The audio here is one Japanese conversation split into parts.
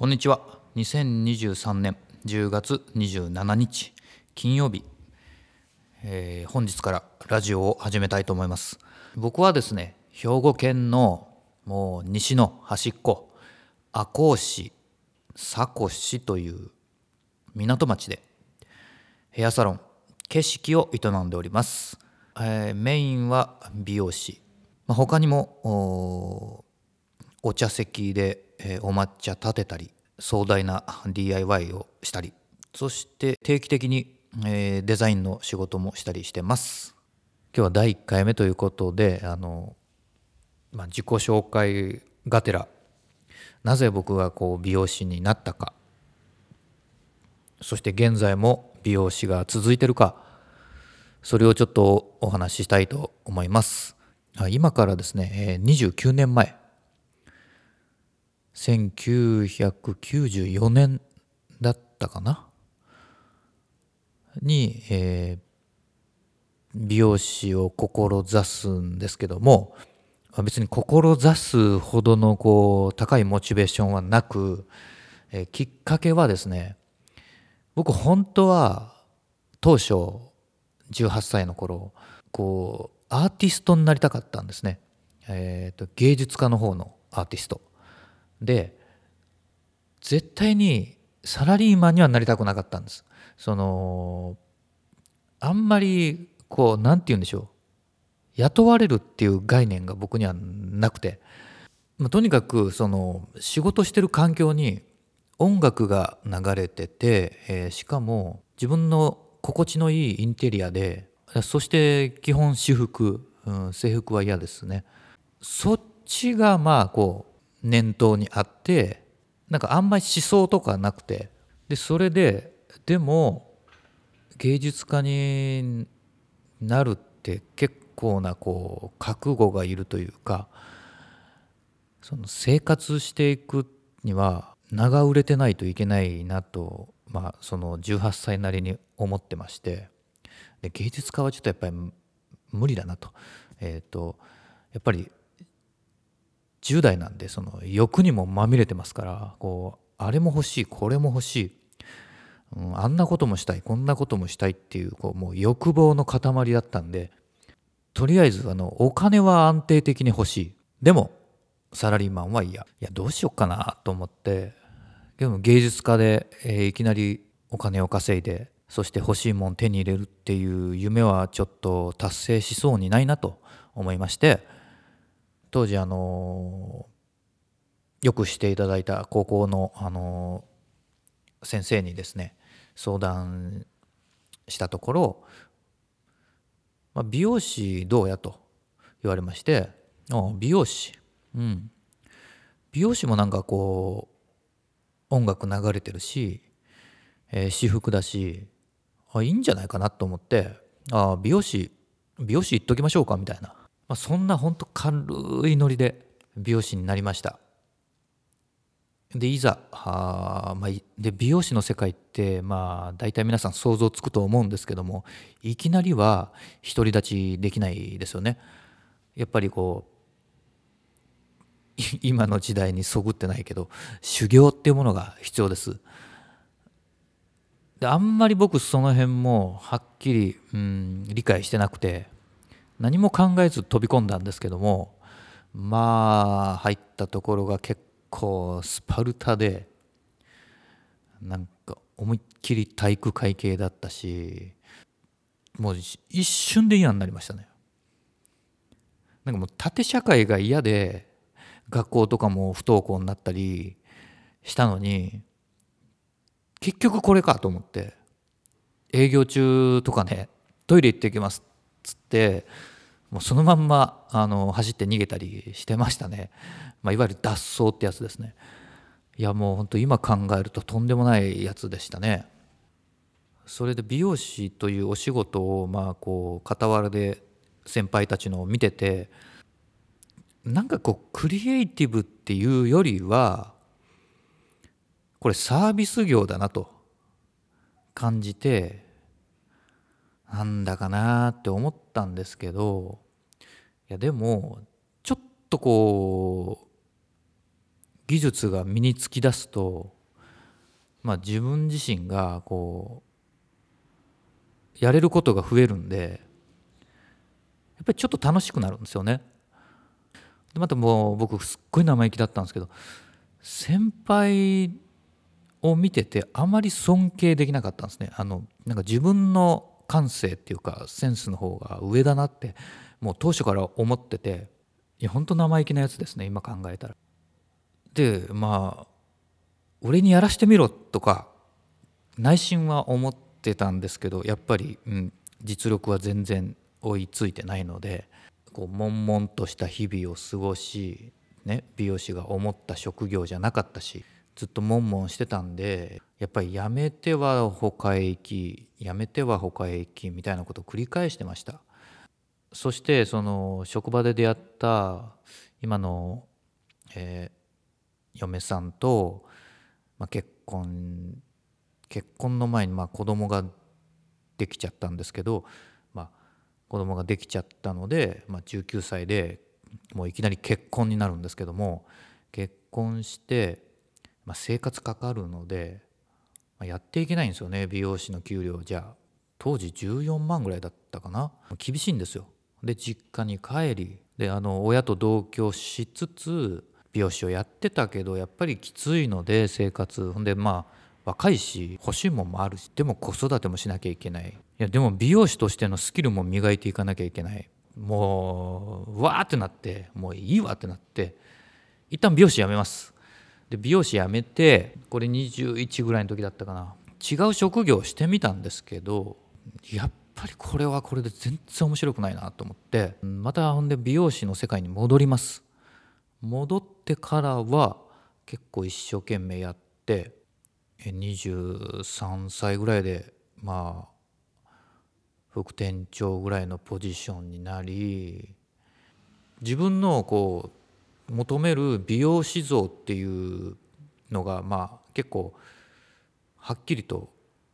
こんにちは。2023年10月27日金曜日、えー本日からラジオを始めたいと思います。僕はですね兵庫県のもう西の端っこ赤穂市佐古市という港町でヘアサロン景色を営んでおります、えーメインは美容師、まあ、他にもおお茶席で、えお抹茶立てたり壮大な DIY をしたりそして定期的に、えデザインの仕事もしたりしてます。今日は第1回目ということであの、まあ、自己紹介がてらなぜ僕がこう美容師になったかそして現在も美容師が続いてるかそれをちょっとお話ししたいと思います。あ今からですねえー29年前1994年だったかな？に、えー美容師を志すんですけども別に志すほどのこう高いモチベーションはなく、えーきっかけはですね僕本当は当初18歳の頃こうアーティストになりたかったんですね、えーと芸術家の方のアーティスト。で絶対にサラリーマンにはなりたくなかったんです。そのあんまりこうなんて言うんでしょう。雇われるっていう概念が僕にはなくて、まあとにかくその仕事してる環境に音楽が流れてて、えーしかも自分の心地のいいインテリアでそして基本私服、うん、制服は嫌ですね。そっちがまあこう念頭にあってなんかあんまり思想とかなくてでそれででも芸術家になるって結構なこう覚悟がいるというかその生活していくには名が売れてないといけないなと、まあ、その18歳なりに思ってましてで芸術家はちょっとやっぱり無理だなと,、えー、とやっぱり10代なんでその欲にもまみれてますからこうあれも欲しいこれも欲しい、うん、あんなこともしたいこんなこともしたいっていうこうもう欲望の塊だったんでとりあえずあのお金は安定的に欲しい。でもサラリーマンは嫌。いやどうしようかなと思って。でも芸術家で、えーいきなりお金を稼いでそして欲しいもん手に入れるっていう夢はちょっと達成しそうにないなと思いまして。当時あのよくしていただいた高校のあの先生にですね相談したところ、まあ、美容師どうやと言われましてああ美容師。うん。美容師もなんかこう音楽流れてるし、えー私服だしあいいんじゃないかなと思ってあ美容師美容師行っときましょうかみたいな、まあ、そんなほんと軽いノリで美容師になりました。でいざあ、まあ、で美容師の世界ってまあ大体皆さん想像つくと思うんですけどもいきなりは独り立ちできないですよね。やっぱりこう今の時代にそぐってないけど修行っていうものが必要です。であんまり僕その辺もはっきり、うん、理解してなくて。何も考えず飛び込んだんですけどもまあ入ったところが結構スパルタでなんか思いっきり体育会系だったしもう一瞬で嫌になりましたね。なんかもう縦社会が嫌で学校とかも不登校になったりしたのに結局これかと思って営業中とかねトイレ行ってきますっつってもうそのまんまあの走って逃げたりしてましたね、まあ、いわゆる脱走ってやつですね。いやもう本当今考えるととんでもないやつでしたね。それで美容師というお仕事をまあこう傍らで先輩たちのを見ててなんかこうクリエイティブっていうよりはこれサービス業だなと感じてなんだかなって思ったんですけどいやでもちょっとこう技術が身につきだすと、まあ、自分自身がこうやれることが増えるんでやっぱりちょっと楽しくなるんですよね。でまたもう僕すっごい生意気だったんですけど先輩を見ててあまり尊敬できなかったんですね。あのなんか自分の感性っていうかセンスの方が上だなってもう当初から思ってていや本当生意気なやつですね今考えたら。でまあ俺にやらしてみろとか内心は思ってたんですけどやっぱり、うん、実力は全然追いついてないのでこう悶々とした日々を過ごし、ね、美容師が思った職業じゃなかったしずっと悶々してたんでやっぱりやめては他へ行きやめては他へ行きみたいなことを繰り返してました。そしてその職場で出会った今の、えー、嫁さんと、まあ、結婚結婚の前にまあ子供ができちゃったんですけど、まあ、子供ができちゃったので、まあ、19歳でもういきなり結婚になるんですけども結婚してまあ、生活かかるので、まあ、やっていけないんですよね。美容師の給料。じゃあ当時14万ぐらいだったかな。厳しいんですよ。で実家に帰りであの親と同居しつつ美容師をやってたけどやっぱりきついので生活。ほんでまあ若いし欲しいもんもあるしでも子育てもしなきゃいけない。いやでも美容師としてのスキルも磨いていかなきゃいけない。もうわーってなってもういいわってなって一旦美容師辞めます。で美容師辞めてこれ21ぐらいの時だったかな。違う職業をしてみたんですけどやっぱりこれはこれで全然面白くないなと思ってまたほんで美容師の世界に戻ります。戻ってからは結構一生懸命やって23歳ぐらいでまあ副店長ぐらいのポジションになり自分のこう求める美容師像っていうのがまあ結構はっきりと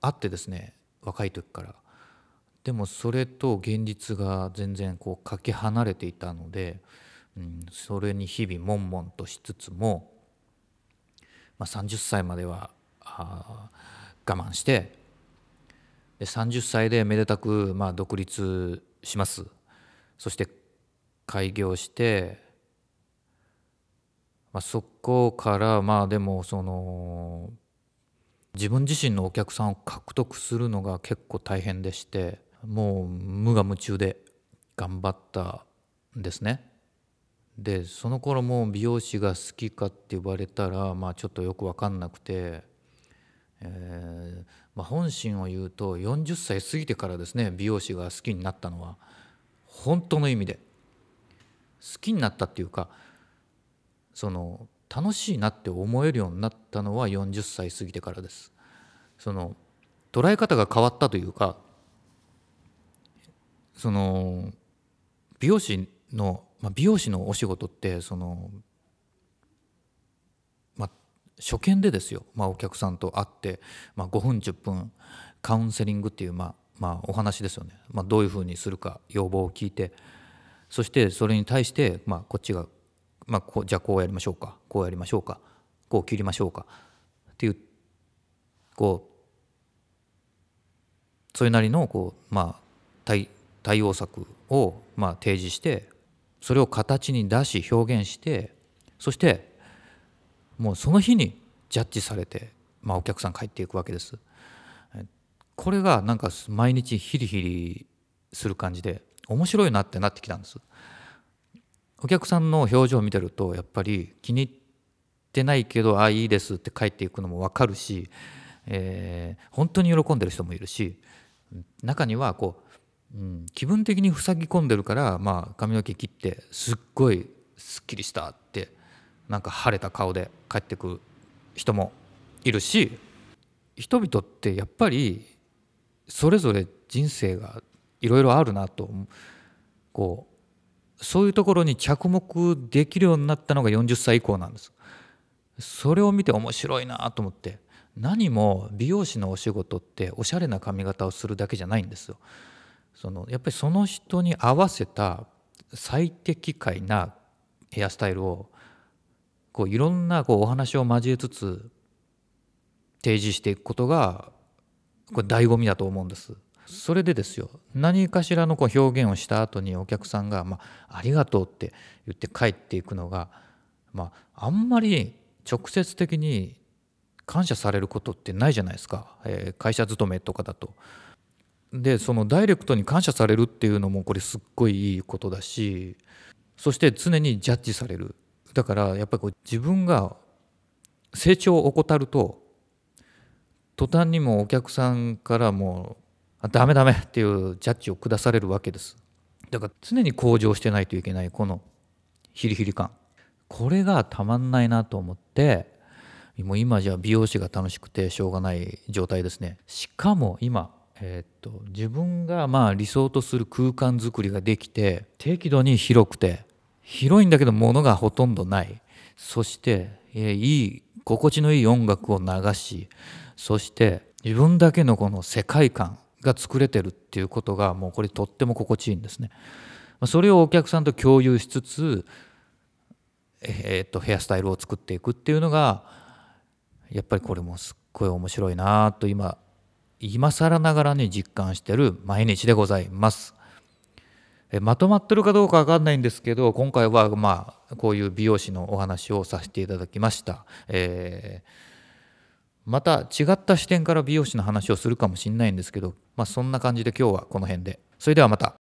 あってですね若い時から。でもそれと現実が全然こうかけ離れていたので、うん、それに日々悶々としつつも、まあ、30歳まではあ我慢してで30歳でめでたくまあ独立します。そして開業してまあ、そこからまあでもその自分自身のお客さんを獲得するのが結構大変でしてもう無我夢中で頑張ったんですね。でその頃も美容師が好きかって言われたらまあちょっとよく分かんなくて、えーまあ、本心を言うと40歳過ぎてからですね美容師が好きになったのは本当の意味で好きになったっていうかその楽しいなって思えるようになったのは40歳過ぎてからです。その捉え方が変わったというかその美容師の、まあ、美容師のお仕事ってその、まあ、初見でですよ、まあ、お客さんと会って、まあ、5分10分カウンセリングっていう、まあまあ、お話ですよね、まあ、どういうふうにするか要望を聞いてそしてそれに対して、まあ、こっちがまあ、こうじゃあこうやりましょうかこうやりましょうかこう切りましょうかっていうこうそれなりのこう、まあ、対対応策をまあ提示してそれを形に出し表現してそしてもうその日にジャッジされて、まあ、お客さん帰っていくわけです。これがなんか毎日ヒリヒリする感じで面白いなってなってきたんです。お客さんの表情を見てるとやっぱり気に入ってないけどああいいですって帰っていくのも分かるし、えー、本当に喜んでる人もいるし中にはこう、うん、気分的に塞ぎ込んでるから、まあ、髪の毛切ってすっごいすっきりしたってなんか晴れた顔で帰ってくる人もいるし人々ってやっぱりそれぞれ人生がいろいろあるなとこうそういうところに着目できるようになったのが40歳以降なんですそれを見て面白いなと思って何も美容師のお仕事っておしゃれな髪型をするだけじゃないんですよそのやっぱりその人に合わせた最適解なヘアスタイルをこういろんなこうお話を交えつつ提示していくことがこれ醍醐味だと思うんです。それでですよ何かしらのこう表現をした後にお客さんが「まあ、ありがとう」って言って帰っていくのが、まあ、あんまり直接的に感謝されることってないじゃないですか、えー、会社勤めとかだと。でそのダイレクトに感謝されるっていうのもこれすっごいいいことだしそして常にジャッジされるだからやっぱりこう自分が成長を怠ると途端にもお客さんからもうダメダメっていうジャッジを下されるわけです。だから常に向上してないといけないこのヒリヒリ感。これがたまんないなと思ってもう今じゃ美容師が楽しくてしょうがない状態ですね。しかも今えー、っと自分がまあ理想とする空間づくりができて適度に広くて広いんだけど物がほとんどない。そして、えー、いい心地のいい音楽を流しそして自分だけのこの世界観が作れてるっていうことがもうこれとっても心地いいんですね。それをお客さんと共有しつつ、えー、っとヘアスタイルを作っていくっていうのがやっぱりこれもすっごい面白いなと今今更ながらに実感してる毎日でございます。まとまってるかどうか分かんないんですけど今回はまあこういう美容師のお話をさせていただきました、えー、また違った視点から美容師の話をするかもしれないんですけどまあそんな感じで今日はこの辺でそれではまた。